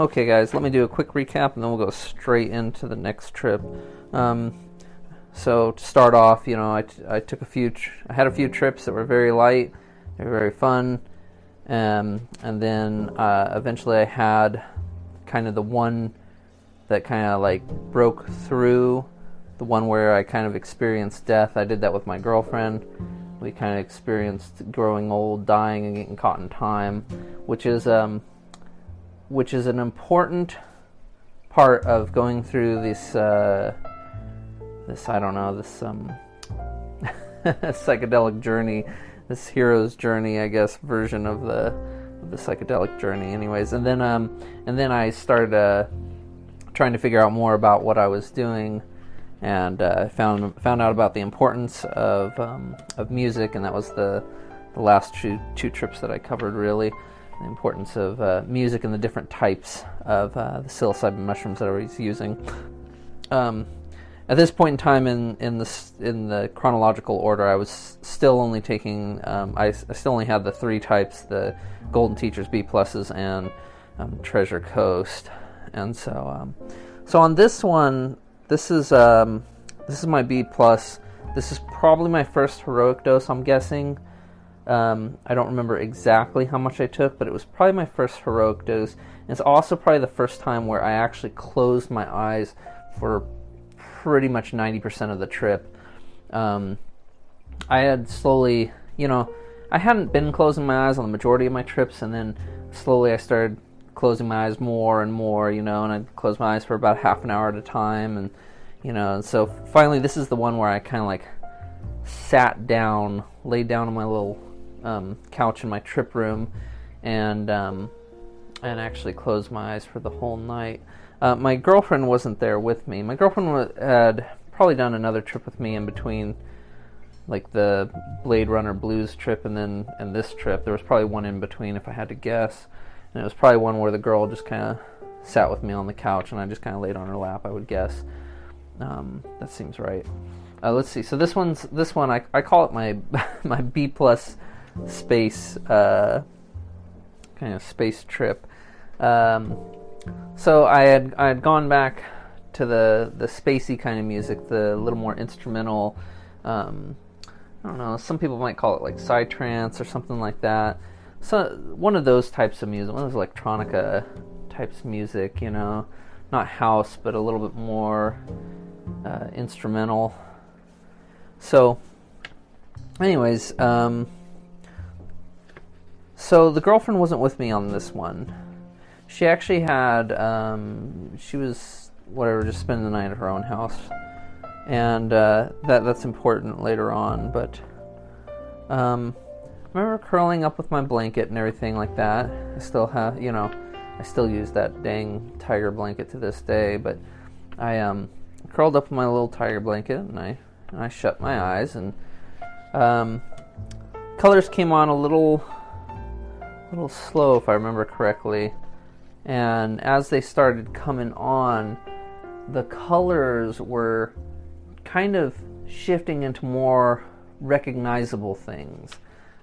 Okay, guys, let me do a quick recap and then we'll go straight into the next trip. Um, so to start off, you know, I, t- I took a few, tr- I had a few trips that were very light, they were very fun, um, and then uh, eventually I had kind of the one that kind of like broke through, the one where I kind of experienced death. I did that with my girlfriend. We kind of experienced growing old, dying, and getting caught in time, which is um, which is an important part of going through this uh, this I don't know this um, psychedelic journey, this hero's journey, I guess, version of the of the psychedelic journey. Anyways, and then um, and then I started uh, trying to figure out more about what I was doing, and uh, found found out about the importance of um, of music, and that was the the last two two trips that I covered really the importance of uh, music and the different types of uh, the psilocybin mushrooms that I was using. Um, at this point in time in in the in the chronological order, I was still only taking. Um, I, I, still only had the three types: the Golden Teachers, B pluses, and um, Treasure Coast. And so, um, so on this one, this is um, this is my B plus. This is probably my first heroic dose. I'm guessing. Um, I don't remember exactly how much I took, but it was probably my first heroic dose. And it's also probably the first time where I actually closed my eyes for pretty much 90% of the trip. Um, I had slowly, you know, I hadn't been closing my eyes on the majority of my trips, and then slowly I started closing my eyes more and more, you know, and I'd close my eyes for about half an hour at a time, and, you know, and so finally this is the one where I kind of like sat down, laid down on my little um, couch in my trip room, and um, and actually closed my eyes for the whole night. Uh, my girlfriend wasn't there with me. My girlfriend had probably done another trip with me in between, like the Blade Runner Blues trip and then and this trip. There was probably one in between, if I had to guess, and it was probably one where the girl just kind of sat with me on the couch and I just kind of laid on her lap. I would guess. Um, that seems right. Uh, let's see. So this one's this one. I, I call it my my B plus space uh, kind of space trip. Um, so I had I had gone back to the the spacey kind of music, the little more instrumental. Um, I don't know. Some people might call it like psytrance or something like that. So one of those types of music, one of those electronica types of music, you know, not house, but a little bit more uh, instrumental. So, anyways, um, so the girlfriend wasn't with me on this one. She actually had, um, she was whatever, just spending the night at her own house, and uh, that that's important later on. But um, I remember curling up with my blanket and everything like that. I still have, you know, I still use that dang tiger blanket to this day. But I um, curled up in my little tiger blanket and I and I shut my eyes and um, colors came on a little little slow, if I remember correctly. And as they started coming on, the colors were kind of shifting into more recognizable things.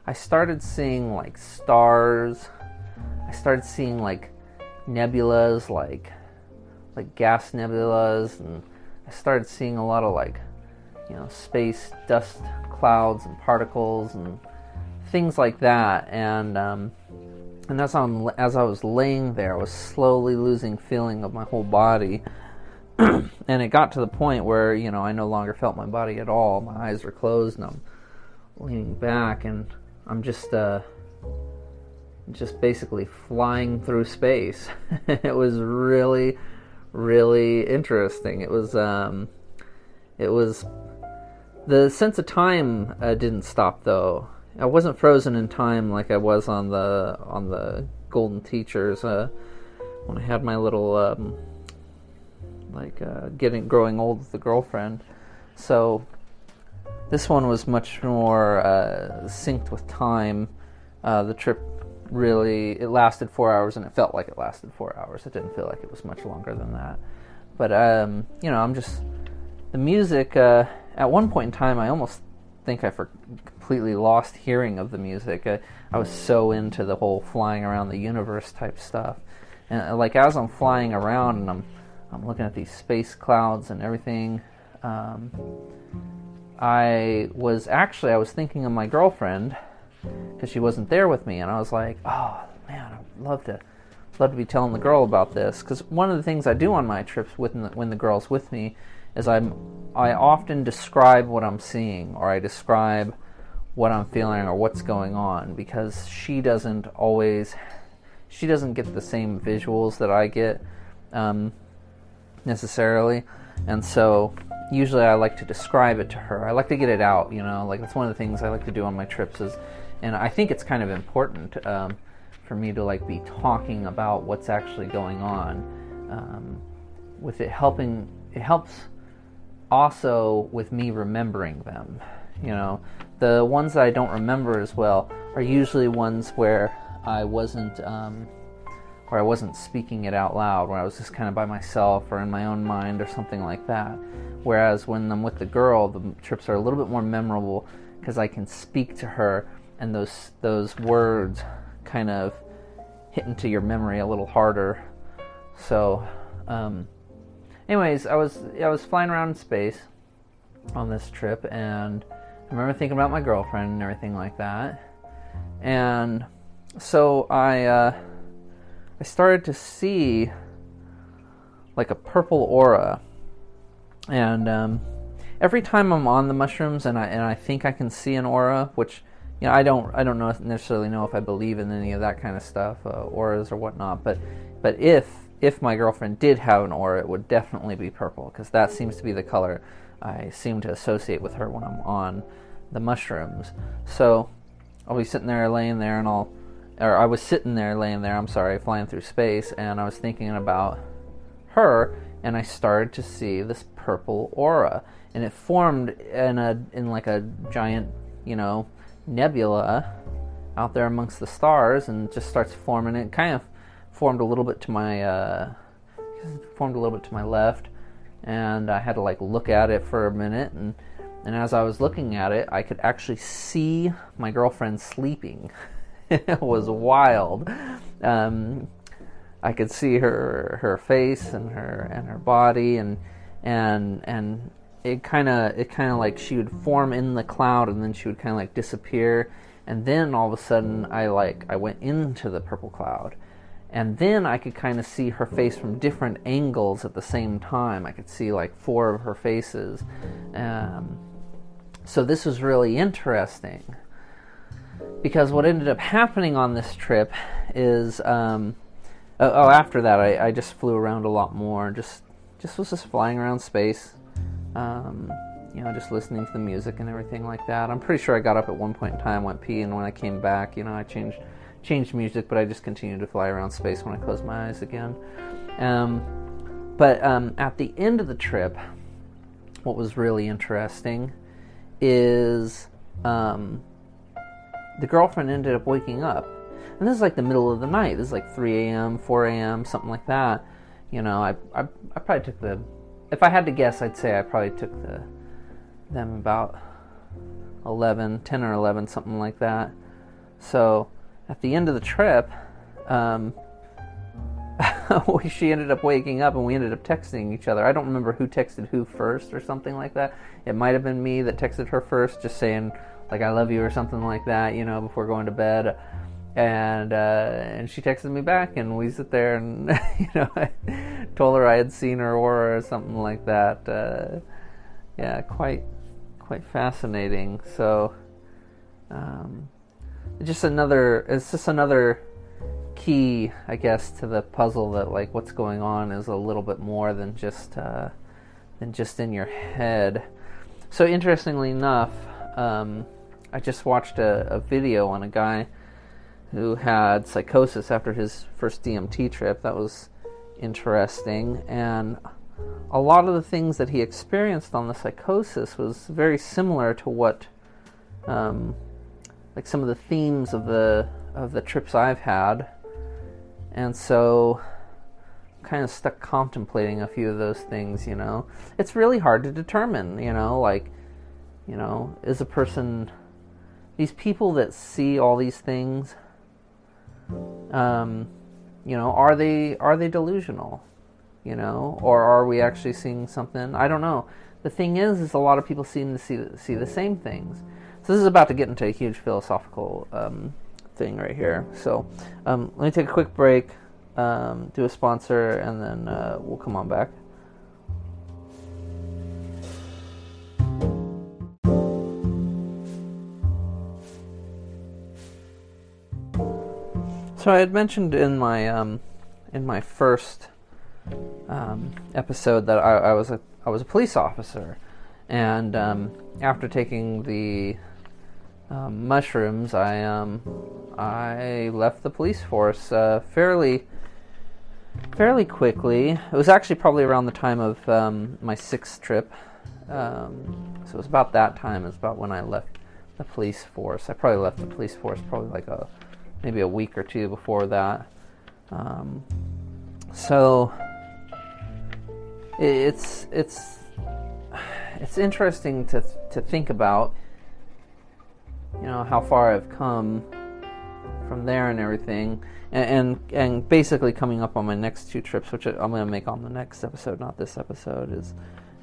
I started seeing like stars. I started seeing like nebulas, like like gas nebulas, and I started seeing a lot of like you know space dust clouds and particles and things like that. And um, and as I'm as I was laying there, I was slowly losing feeling of my whole body, and it got to the point where you know I no longer felt my body at all. My eyes were closed, and I'm leaning back, and I'm just uh, just basically flying through space. it was really, really interesting. It was um, it was the sense of time uh, didn't stop though. I wasn't frozen in time like I was on the on the Golden Teachers uh, when I had my little um, like uh, getting growing old with the girlfriend. So this one was much more uh, synced with time. Uh, the trip really it lasted four hours and it felt like it lasted four hours. It didn't feel like it was much longer than that. But um, you know, I'm just the music. Uh, at one point in time, I almost think I for, completely lost hearing of the music. I, I, was so into the whole flying around the universe type stuff, and uh, like as I'm flying around and I'm I'm looking at these space clouds and everything. Um, I was actually I was thinking of my girlfriend because she wasn't there with me, and I was like, oh man, I'd love to love to be telling the girl about this because one of the things I do on my trips with when the girl's with me is I'm I often describe what I'm seeing or I describe what I'm feeling or what's going on because she doesn't always she doesn't get the same visuals that I get um, necessarily, and so usually I like to describe it to her. I like to get it out, you know, like that's one of the things I like to do on my trips is, and I think it's kind of important um, for me to like be talking about what's actually going on. Um, with it helping, it helps also with me remembering them. You know, the ones that I don't remember as well are usually ones where I wasn't um, where I wasn't speaking it out loud, where I was just kind of by myself or in my own mind or something like that. Whereas when I'm with the girl, the trips are a little bit more memorable because I can speak to her and those those words kind of hit into your memory a little harder. So, um, anyways, I was I was flying around in space on this trip, and I remember thinking about my girlfriend and everything like that. And so I. Uh, I started to see like a purple aura, and um, every time I'm on the mushrooms and I and I think I can see an aura, which you know I don't I don't know necessarily know if I believe in any of that kind of stuff, uh, auras or whatnot, but but if if my girlfriend did have an aura, it would definitely be purple because that seems to be the color I seem to associate with her when I'm on the mushrooms. So I'll be sitting there laying there and I'll or I was sitting there, laying there, I'm sorry, flying through space, and I was thinking about her, and I started to see this purple aura, and it formed in a in like a giant, you know, nebula out there amongst the stars, and just starts forming. It kind of formed a little bit to my uh, formed a little bit to my left, and I had to like look at it for a minute, and and as I was looking at it, I could actually see my girlfriend sleeping. it was wild. Um, I could see her her face and her and her body and and and it kind of it kind of like she would form in the cloud and then she would kind of like disappear and then all of a sudden I like I went into the purple cloud and then I could kind of see her face from different angles at the same time. I could see like four of her faces. Um, so this was really interesting because what ended up happening on this trip is um, oh, oh, after that I, I, just flew around a lot more just just was just flying around space um, you know just listening to the music and everything like that i'm pretty sure i got up at one point in time went pee and when i came back you know i changed changed music but i just continued to fly around space when i closed my eyes again um, but um, at the end of the trip what was really interesting is um, the girlfriend ended up waking up. And this is like the middle of the night. This is like 3 a.m., 4 a.m., something like that. You know, I, I, I probably took the, if I had to guess, I'd say I probably took the, them about 11, 10 or 11, something like that. So at the end of the trip, um, she ended up waking up and we ended up texting each other. I don't remember who texted who first or something like that. It might have been me that texted her first, just saying, like I love you or something like that, you know, before going to bed. And uh, and she texted me back, and we sit there, and you know, I told her I had seen her aura or something like that. Uh, yeah, quite quite fascinating. So, um, just another, it's just another key, I guess, to the puzzle that like what's going on is a little bit more than just uh, than just in your head. So interestingly enough, um, I just watched a, a video on a guy who had psychosis after his first DMT trip. That was interesting. And a lot of the things that he experienced on the psychosis was very similar to what, um, like some of the themes of the of the trips I've had. And so, kind of stuck contemplating a few of those things. You know, it's really hard to determine. You know, like, you know, is a person these people that see all these things, um, you know, are they are they delusional? You know, or are we actually seeing something? I don't know. The thing is, is a lot of people seem to see see the same things. So this is about to get into a huge philosophical um, thing right here. So um, let me take a quick break, um, do a sponsor, and then uh, we'll come on back. So I had mentioned in my um, in my first um, episode that I, I, was a I was a police officer, and um, after taking the um, mushrooms, I um, I left the police force uh, fairly fairly quickly. It was actually probably around the time of um, my sixth trip, so it was about that time. It's about when I left the police force. I probably left the police force probably like a maybe a week or two before that. Um, so it's it's it's interesting to to think about. You know how far I've come from there and everything, and, and and, basically coming up on my next two trips, which I'm going to make on the next episode, not this episode, is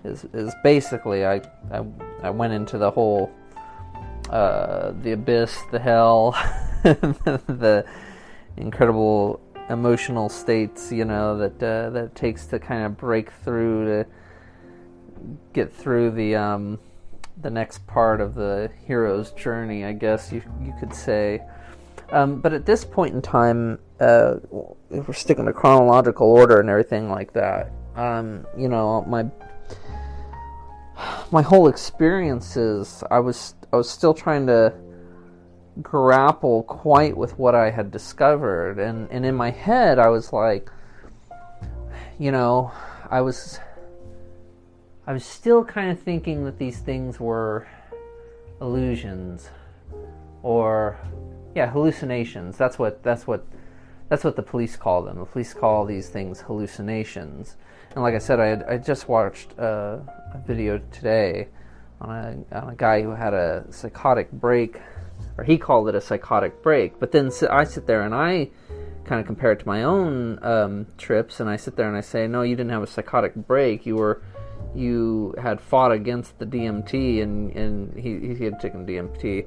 is is basically I I, I went into the whole uh, the abyss, the hell, the incredible emotional states, you know, that uh, that takes to kind of break through to get through the um, the next part of the hero's journey, I guess you you could say. Um, but at this point in time, uh, if we're sticking to chronological order and everything like that, um, you know, my my whole experiences, I was I was still trying to grapple quite with what I had discovered, and and in my head, I was like, you know, I was I was still kind of thinking that these things were illusions or yeah hallucinations. That's what that's what that's what the police call them. The police call these things hallucinations. And like i said i, had, I just watched uh, a video today on a, on a guy who had a psychotic break, or he called it a psychotic break. But then I sit there and I kind of compare it to my own um, trips, and I sit there and I say, no, you didn't have a psychotic break. You were you had fought against the DMT, and and he he had taken DMT.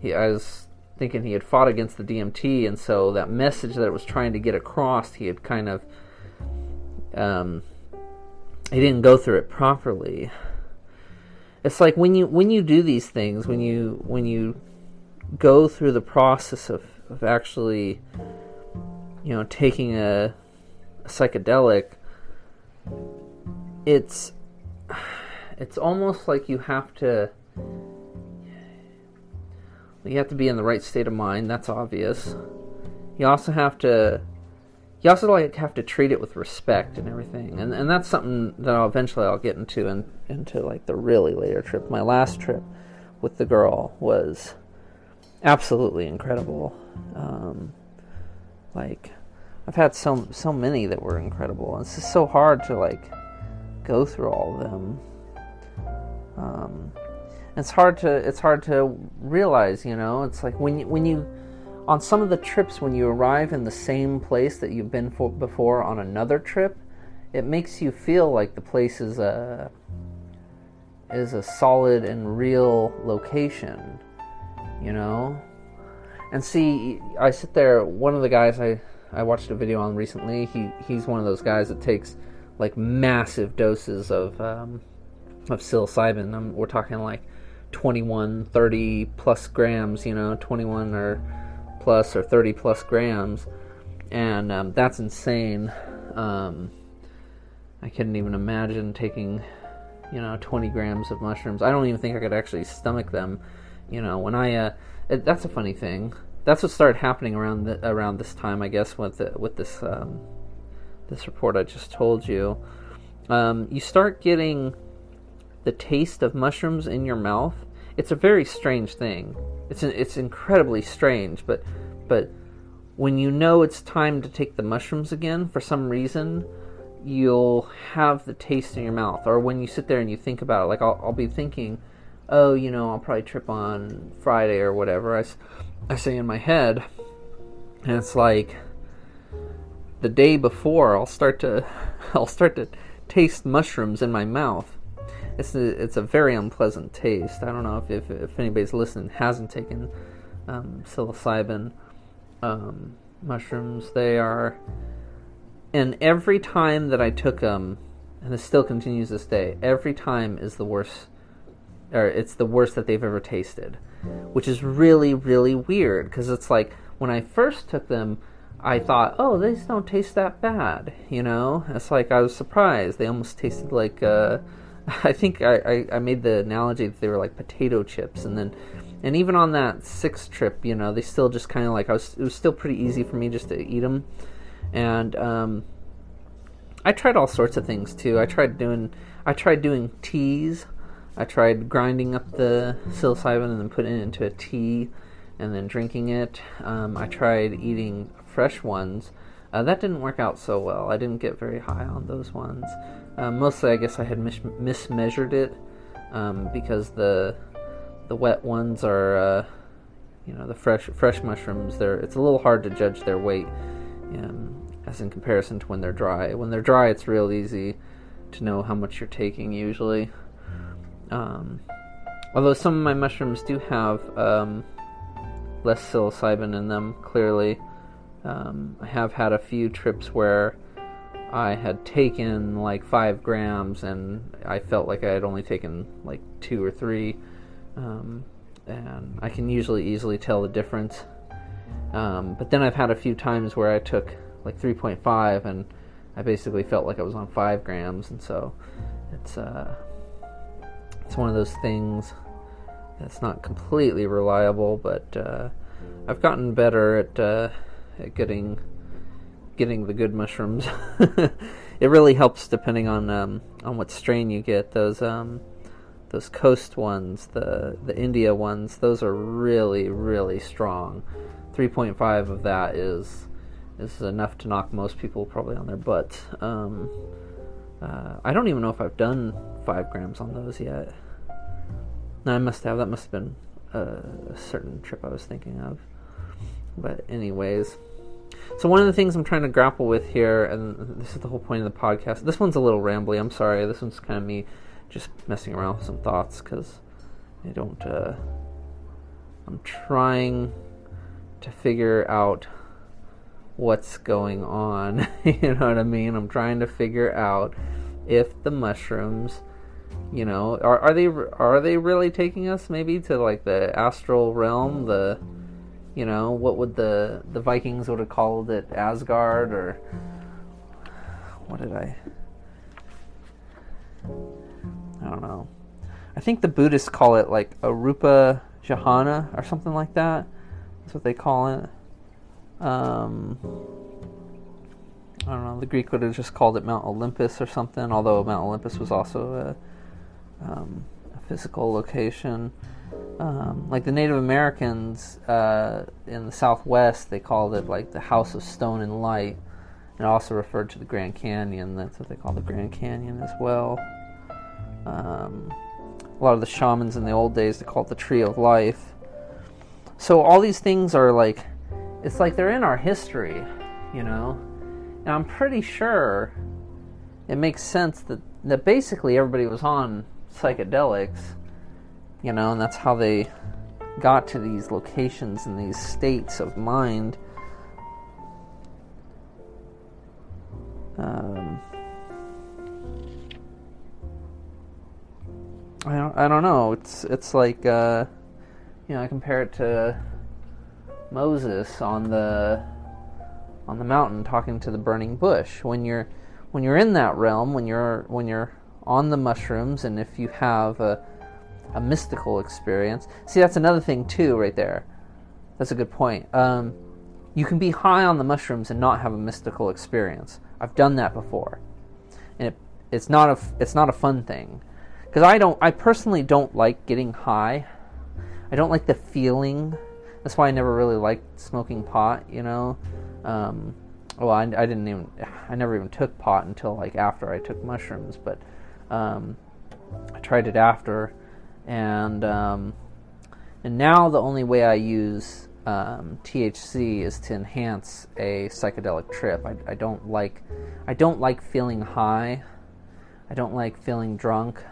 He, I was thinking he had fought against the DMT, and so that message that it was trying to get across, he had kind of um, he didn't go through it properly. It's like when you when you do these things, when you when you go through the process of, of actually you know taking a, a psychedelic it's it's almost like you have to you have to be in the right state of mind that's obvious. You also have to you also like have to treat it with respect and everything and and that's something that I'll eventually I'll get into and into like the really later trip. My last trip with the girl was absolutely incredible. Um, like I've had so so many that were incredible and it's just so hard to like go through all of them. Um, it's hard to it's hard to realize you know? It's like when you when you on some of the trips, when you arrive in the same place that you've been for before on another trip, it makes you feel like the place is a is a solid and real location, you know. And see, I sit there. One of the guys I I watched a video on recently. He he's one of those guys that takes like massive doses of um, of psilocybin. I'm, we're talking like 21, 30 plus grams. You know, 21 or plus or 30 plus grams, and um, that's insane. Um, I couldn't even imagine taking, you know, 20 grams of mushrooms. I don't even think I could actually stomach them. You know, when I, uh, it, that's a funny thing. That's what started happening around the, around this time, I guess, with the, with this um, this report I just told you. Um, you start getting the taste of mushrooms in your mouth. It's a very strange thing. It's an, it's incredibly strange, but but when you know it's time to take the mushrooms again, for some reason, you'll have the taste in your mouth. Or when you sit there and you think about it, like I'll, I'll be thinking, oh, you know, I'll probably trip on Friday or whatever. I, I say in my head, and it's like, the day before, I'll start to I'll start to taste mushrooms in my mouth. It's a, it's a very unpleasant taste. I don't know if if, if anybody's listening hasn't taken um, psilocybin um, mushrooms. They are, and every time that I took them, and this still continues this day. Every time is the worst, or it's the worst that they've ever tasted, which is really really weird because it's like when I first took them. I thought, oh, these don't taste that bad, you know. It's like I was surprised; they almost tasted like, uh, I think I, I, I made the analogy that they were like potato chips, and then and even on that sixth trip, you know, they still just kind of like I was. It was still pretty easy for me just to eat them, and um, I tried all sorts of things too. I tried doing I tried doing teas. I tried grinding up the psilocybin and then putting it into a tea, and then drinking it. Um, I tried eating fresh ones. Uh, that didn't work out so well. I didn't get very high on those ones. Uh, mostly, I guess I had mis- mismeasured it um, because the the wet ones are, uh, you know, the fresh fresh mushrooms. They're it's a little hard to judge their weight, um, as in comparison to when they're dry. When they're dry, it's real easy to know how much you're taking usually. Um, although some of my mushrooms do have um, less psilocybin in them, clearly. Um, I have had a few trips where I had taken like five grams and I felt like I had only taken like two or three um, and I can usually easily tell the difference. Um, but then I've had a few times where I took like 3.5 and I basically felt like I was on five grams, and so it's uh, it's one of those things that's not completely reliable, but uh, I've gotten better at uh, at getting getting the good mushrooms. it really helps depending on um, on what strain you get. Those um, those coast ones, the the India ones, those are really really strong. 3.5 of that is is enough to knock most people probably on their butts. Um, uh, I don't even know if I've done five grams on those yet. No, I must have. That must have been a, a certain trip I was thinking of. But anyways, so one of the things I'm trying to grapple with here, and this is the whole point of the podcast. This one's a little rambly. I'm sorry. This one's kind of me just messing around with some thoughts because I don't. Uh, I'm trying to figure out what's going on. you know what I mean? I'm trying to figure out if the mushrooms, you know, are are they are they really taking us maybe to like the astral realm? The, you know, what would the the Vikings would have called it Asgard or what did I? I don't know. I think the Buddhists call it like Arupa Jhana or something like that. That's what they call it. Um, I don't know. The Greek would have just called it Mount Olympus or something, although Mount Olympus was also a, um, a physical location. Um, like the Native Americans uh, in the Southwest, they called it like the House of Stone and Light. and also referred to the Grand Canyon. That's what they call the Grand Canyon as well. Um, a lot of the shamans in the old days they called it the tree of life. So all these things are like, it's like they're in our history, you know. And I'm pretty sure it makes sense that that basically everybody was on psychedelics, you know, and that's how they got to these locations and these states of mind. Um, I don't, I don't know. It's it's like uh, you know I compare it to Moses on the on the mountain talking to the burning bush. When you're when you're in that realm, when you're when you're on the mushrooms, and if you have a a mystical experience, see that's another thing too, right there. That's a good point. Um, you can be high on the mushrooms and not have a mystical experience. I've done that before, and it, it's not a it's not a fun thing because I don't I personally don't like getting high. I don't like the feeling. That's why I never really liked smoking pot. You know, um, well I, I, didn't even I never even took pot until like after I took mushrooms, but um, I tried it after, and um, and now the only way I use um, THC is to enhance a psychedelic trip. I, I don't like I don't like feeling high. I don't like feeling drunk.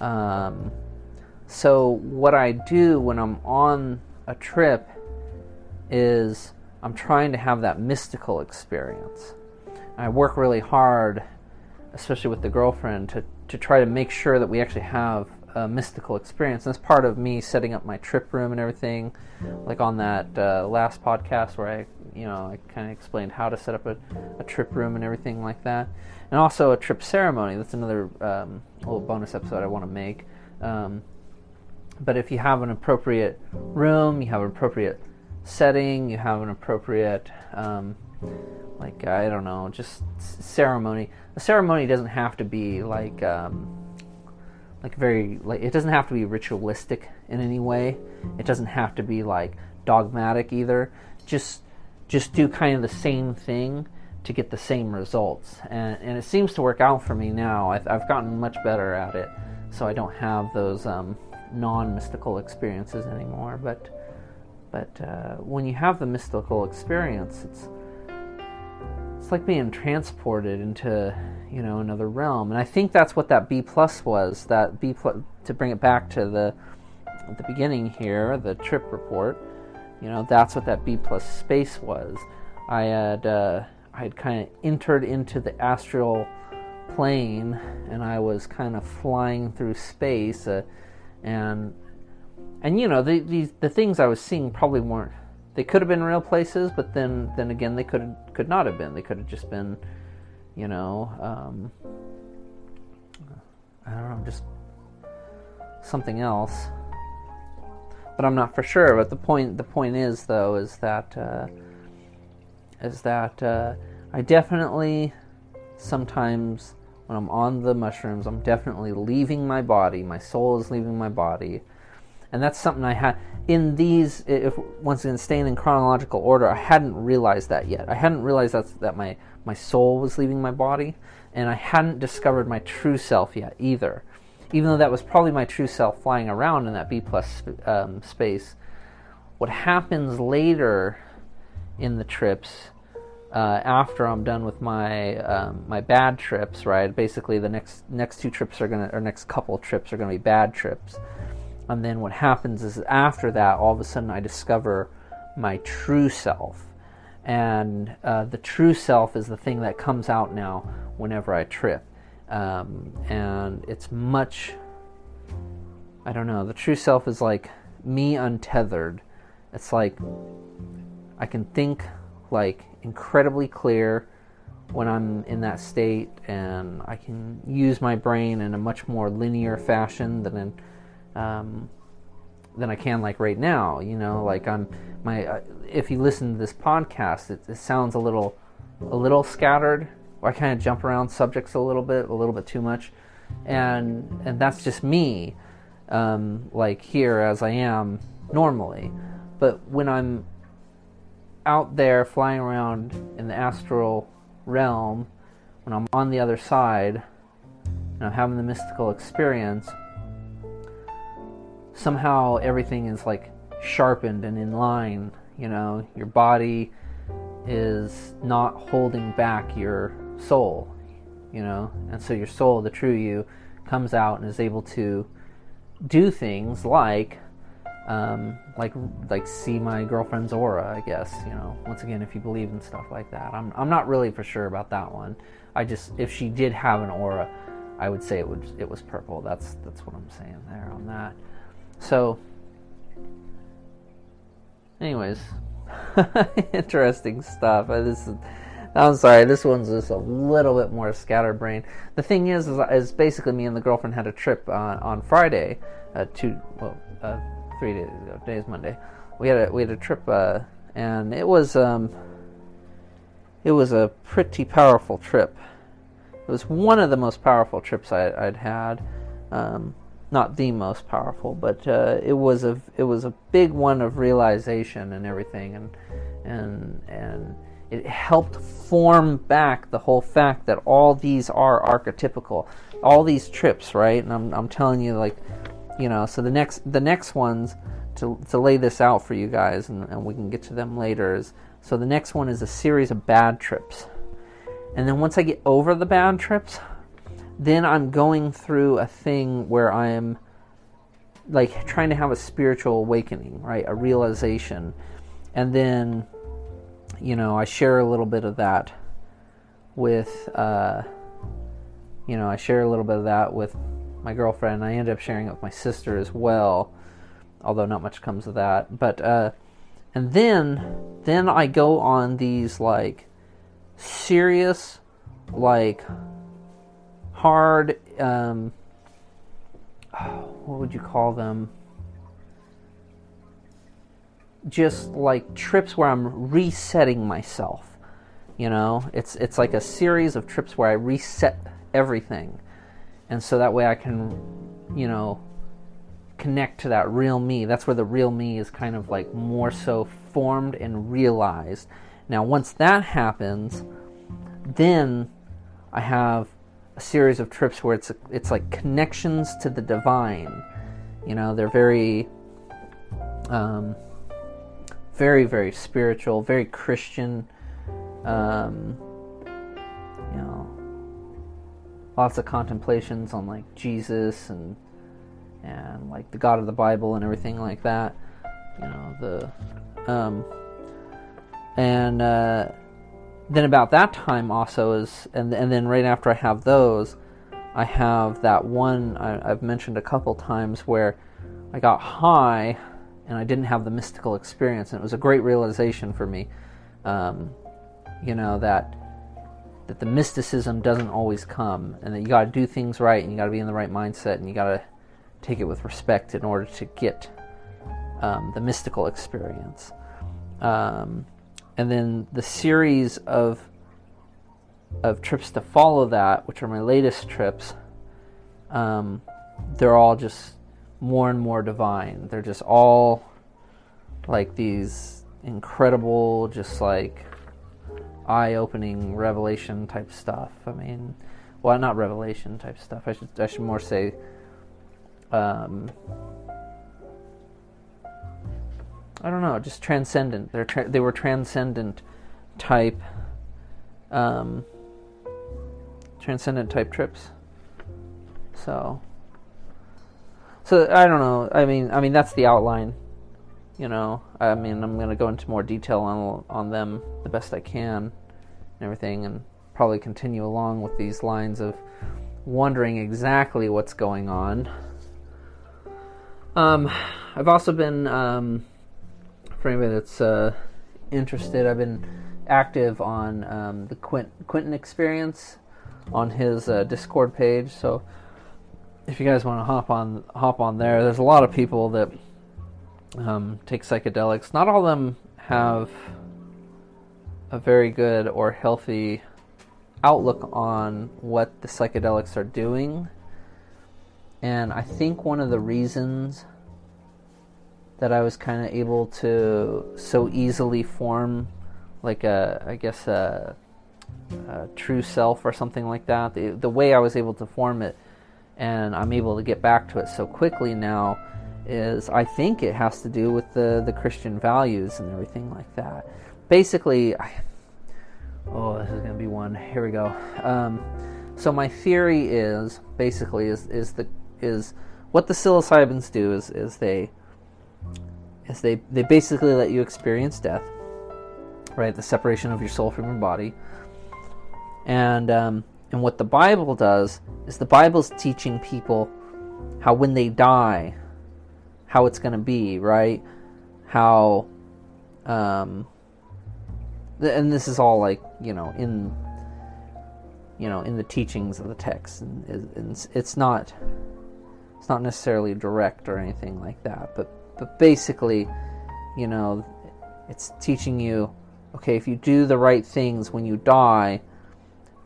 Um, so what I do when I'm on a trip is I'm trying to have that mystical experience. I work really hard, especially with the girlfriend, to, to try to make sure that we actually have a mystical experience. And that's part of me setting up my trip room and everything. Like on that uh, last podcast where I, you know, I kind of explained how to set up a, a, trip room and everything like that. And also a trip ceremony. That's another um, little bonus episode I want to make. Um, but if you have an appropriate room, you have an appropriate setting, you have an appropriate, um, like I don't know, just ceremony. A ceremony doesn't have to be like, um, like very like it doesn't have to be ritualistic in any way. It doesn't have to be like dogmatic either. Just just do kind of the same thing to get the same results, and and it seems to work out for me now. I've, I've gotten much better at it, so I don't have those. Um, non-mystical experiences anymore. But but uh, when you have the mystical experience, it's it's like being transported into you know another realm. And I think that's what that B plus was. That B plus to bring it back to the the beginning here, the trip report. You know that's what that B plus space was. I had uh, I had kind of entered into the astral plane and I was kind of flying through space. Uh, and and you know the these the things I was seeing probably weren't they could have been real places, but then then again they could could not have been. They could have just been, you know, um, I don't know, just something else. But I'm not for sure. But the point the point is though is that uh, is that uh, I definitely sometimes when I'm on the mushrooms, I'm definitely leaving my body. My soul is leaving my body. And that's something I had in these. If once again staying in chronological order, I hadn't realized that yet. I hadn't realized that that my my soul was leaving my body, and I hadn't discovered my true self yet either. Even though that was probably my true self flying around in that B plus um, space, what happens later in the trips uh, after I'm done with my um, my bad trips, right? Basically, the next next two trips are gonna, or next couple trips are gonna be bad trips, and then what happens is after that, all of a sudden, I discover my true self, and uh, the true self is the thing that comes out now whenever I trip, um, and it's much. I don't know. The true self is like me untethered. It's like I can think like incredibly clear when I'm in that state, and I can use my brain in a much more linear fashion than in, um, than I can like right now. You know, like I'm my. Uh, if you listen to this podcast, it, it sounds a little a little scattered. Or I kind of jump around subjects a little bit, a little bit too much, and and that's just me, um, like here as I am normally. But when I'm out there flying around in the astral realm, when I'm on the other side and I'm having the mystical experience, somehow everything is like sharpened and in line. You know, your body is not holding back your soul, you know, and so your soul, the true you, comes out and is able to do things like um, like like see my girlfriend's aura. I guess you know. Once again, if you believe in stuff like that, I'm I'm not really for sure about that one. I just if she did have an aura, I would say it would it was purple. That's that's what I'm saying there on that. So, anyways, interesting stuff. Uh, this is. I'm sorry, this one's just a little bit more scatterbrained. The thing is, is, is basically me and the girlfriend had a trip on, on Friday, uh, to well, uh, three days ago. Today's Monday. We had a we had a trip, uh, and it was um, it was a pretty powerful trip. It was one of the most powerful trips I, would had. Um, not the most powerful, but uh, it was a it was a big one of realization and everything, and and and it helped form back the whole fact that all these are archetypical, all these trips, right? And I'm I'm telling you, like you know so the next the next ones to to lay this out for you guys, and, and we can get to them later. Is so the next one is a series of bad trips, and then once I get over the bad trips, then I'm going through a thing where I am like trying to have a spiritual awakening, right? A realization. And then, you know, I share a little bit of that with, uh, you know, I share a little bit of that with my girlfriend. I end up sharing it with my sister as well, although not much comes of that. But, uh, and then, then I go on these like serious, like hard, um, what would you call them? Just like trips where I'm resetting myself. You know, it's it's like a series of trips where I reset everything, and so that way I can, you know, connect to that real me. That's where the real me is kind of like more so formed and realized. Now, once that happens, then I have a series of trips where it's it's like connections to the divine. You know, they're very, um, very very spiritual, very Christian. Um, you know, lots of contemplations on like Jesus and and like the God of the Bible and everything like that. You know the um, and. Uh, then about that time also is and and then right after I have those, I have that one I, have mentioned a couple times where I got high and I didn't have the mystical experience, and it was a great realization for me. Um, you know that that the mysticism doesn't always come, and that you got to do things right, and you got to be in the right mindset, and you got to take it with respect in order to get um, the mystical experience. Um, and then the series of of trips to follow that, which are my latest trips, um, they're all just more and more divine. They're just all like these incredible, just like eye-opening revelation type stuff. I mean, well, not revelation type stuff. I should I should more say. Um, I don't know, just transcendent. They're tra- they were transcendent type, um, transcendent type trips. So, so I don't know. I mean, I mean that's the outline. You know, I mean, I'm to go into more detail on on them the best I can, and everything, and probably continue along with these lines of wondering exactly what's going on. Um, I've also been um, for anybody that's uh, interested, I've been active on um, the Quint- Quentin Experience on his uh, Discord page. So if you guys want to hop on hop on there, there's a lot of people that um, take psychedelics. Not all of them have a very good or healthy outlook on what the psychedelics are doing. And I think one of the reasons that I was kind of able to so easily form like a I guess a, a, true self or something like that. The the way I was able to form it and I'm able to get back to it so quickly now is I think it has to do with the the Christian values and everything like that. Basically, I, oh, this is gonna be one. Here we go. Um, so my theory is basically is is the is what the psilocybins do is is they is they, they basically let you experience death, right? The separation of your soul from your body. And, um, and what the Bible does is the Bible's teaching people how when they die, how it's going to be, right? How, um, and this is all like, you know, in, you know, in the teachings of the text. And, and it's not, it's not necessarily direct or anything like that, but but basically, you know, it's teaching you okay, if you do the right things when you die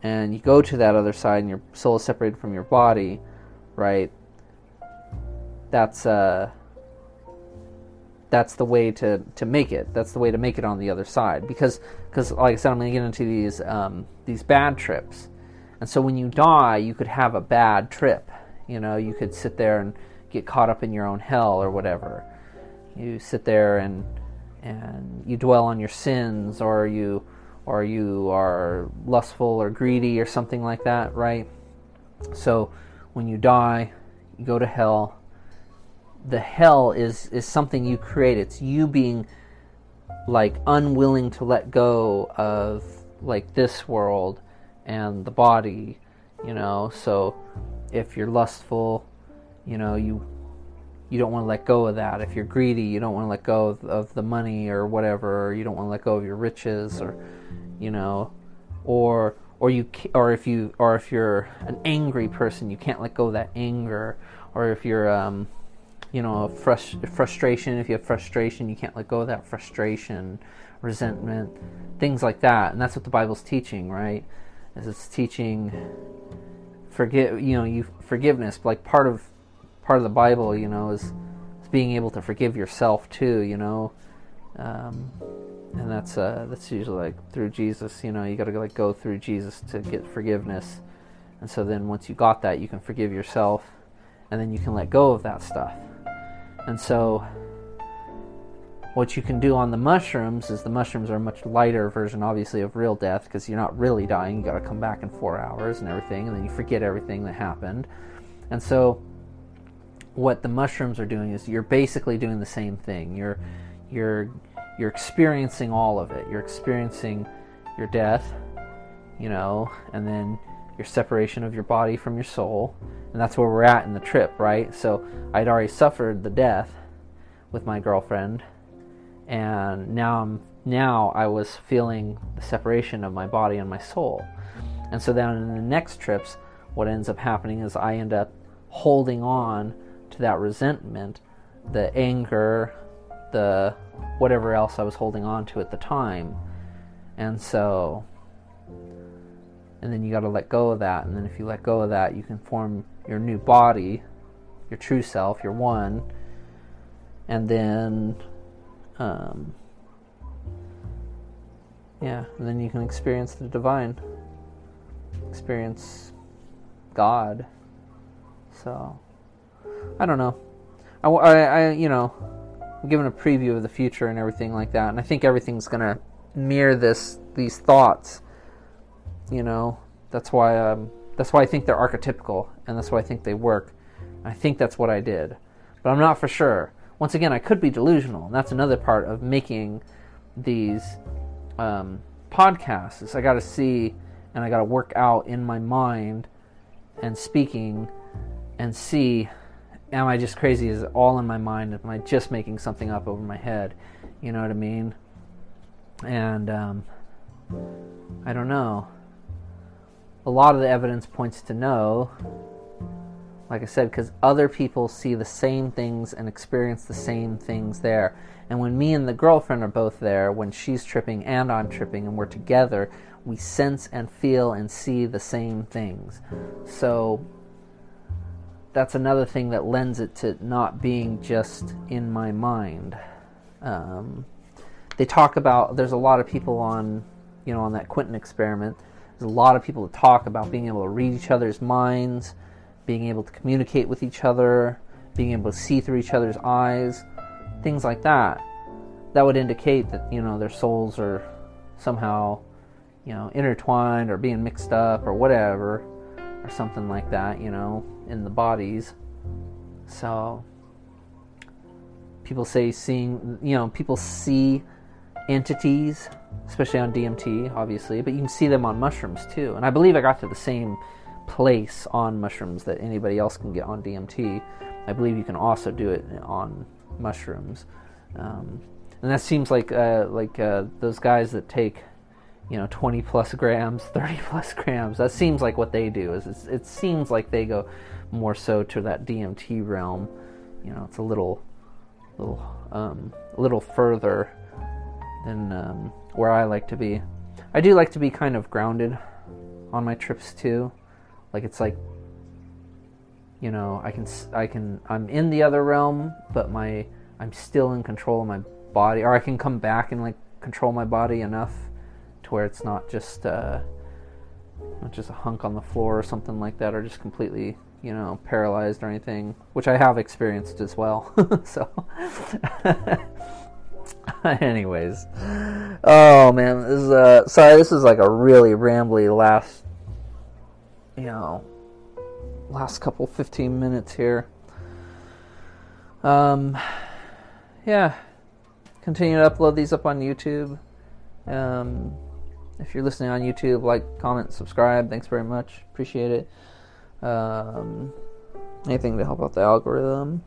and you go to that other side and your soul is separated from your body, right? That's uh that's the way to, to make it. That's the way to make it on the other side. Because, because like I said, I'm going to get into these um, these bad trips, and so when you die, you could have a bad trip. You know, you could sit there and get caught up in your own hell or whatever you sit there and and you dwell on your sins or you or you are lustful or greedy or something like that, right? So when you die, you go to hell. The hell is is something you create. It's you being like unwilling to let go of like this world and the body, you know. So if you're lustful, you know, you you don't want to let go of that. If you're greedy, you don't want to let go of, of the money or whatever. Or you don't want to let go of your riches, or you know, or or you or if you or if you're an angry person, you can't let go of that anger. Or if you're um, you know, frust- frustration. If you have frustration, you can't let go of that frustration, resentment, things like that. And that's what the Bible's teaching, right? Is it's teaching forgive, you know, you forgiveness. Like part of part of the Bible, you know, is, is being able to forgive yourself too, you know. Um, and that's uh, that's usually like through Jesus. You know, you got to like go through Jesus to get forgiveness. And so then once you got that, you can forgive yourself, and then you can let go of that stuff. And so, what you can do on the mushrooms is the mushrooms are a much lighter version, obviously, of real death because you're not really dying. You got to come back in four hours and everything, and then you forget everything that happened. And so, what the mushrooms are doing is you're basically doing the same thing. You're you're you're experiencing all of it. You're experiencing your death, you know, and then your separation of your body from your soul. And that's where we're at in the trip, right? So I'd already suffered the death with my girlfriend, and now I'm now I was feeling the separation of my body and my soul. And so then in the next trips, what ends up happening is I end up holding on to that resentment, the anger, the whatever else I was holding on to at the time. And so and then you got to let go of that. And then if you let go of that you can form your new body your true self your one. And then um, yeah and then you can experience the divine. Experience god. So i don't know i, I, I you know i'm giving a preview of the future and everything like that and i think everything's gonna mirror this these thoughts you know, that's why um, that's why I think they're archetypical, and that's why I think they work. I think that's what I did, but I'm not for sure. Once again, I could be delusional, and that's another part of making these um, podcasts. Is I got to see and I got to work out in my mind and speaking and see am I just crazy? Is it all in my mind? Am I just making something up over my head? You know what I mean? And um, I don't know a lot of the evidence points to no. Like I said, because other people see the same things and experience the same things there. And when me and the girlfriend are both there, when she's tripping and I'm tripping and we're together, we sense and feel and see the same things. So that's another thing that lends it to not being just in my mind. Um, they talk about there's a lot of people on, you know, on that Quentin experiment there's a lot of people that talk about being able to read each other's minds, being able to communicate with each other, being able to see through each other's eyes, things like that. That would indicate that, you know, their souls are somehow, you know, intertwined or being mixed up or whatever, or something like that, you know, in the bodies. So, people say seeing, you know, people see entities, especially on DMT, obviously, but you can see them on mushrooms too. And I believe I got to the same place on mushrooms that anybody else can get on DMT. I believe you can also do it on mushrooms. Um, and that seems like uh, like uh, those guys that take you know 20 plus grams 30 plus grams that seems like what they do is it seems like they go more so to that dmt realm you know it's a little little um, a little further than um, where I like to be. I do like to be kind of grounded on my trips too. Like it's like you know, I can I can I'm in the other realm, but my I'm still in control of my body or I can come back and like control my body enough to where it's not just uh not just a hunk on the floor or something like that or just completely you know, paralyzed or anything, which I have experienced as well. so, anyways, oh man, this is uh, sorry, this is like a really rambly last, you know, last couple 15 minutes here. Um, yeah, continue to upload these up on YouTube. Um, if you're listening on YouTube, like, comment, subscribe. Thanks very much. Appreciate it. Um, anything to help out the algorithm.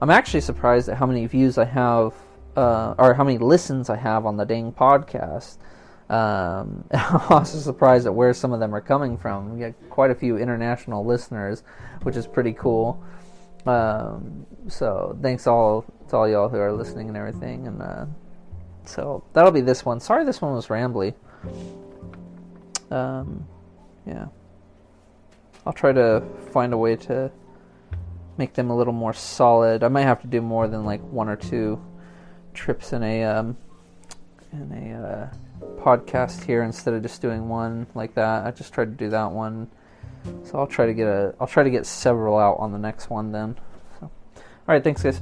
I'm actually surprised at how many views I have, uh, or how many listens I have on the dang podcast. Um, I'm also surprised at where some of them are coming from. We got quite a few international listeners, which is pretty cool. Um, so thanks all to all y'all who are listening and everything. And uh, so that'll be this one. Sorry, this one was rambly. Um, yeah. I'll try to find a way to make them a little more solid. I might have to do more than like one or two trips in a um, in a uh, podcast here instead of just doing one like that. I just tried to do that one, so I'll try to get a I'll try to get several out on the next one then. So, all right, thanks guys.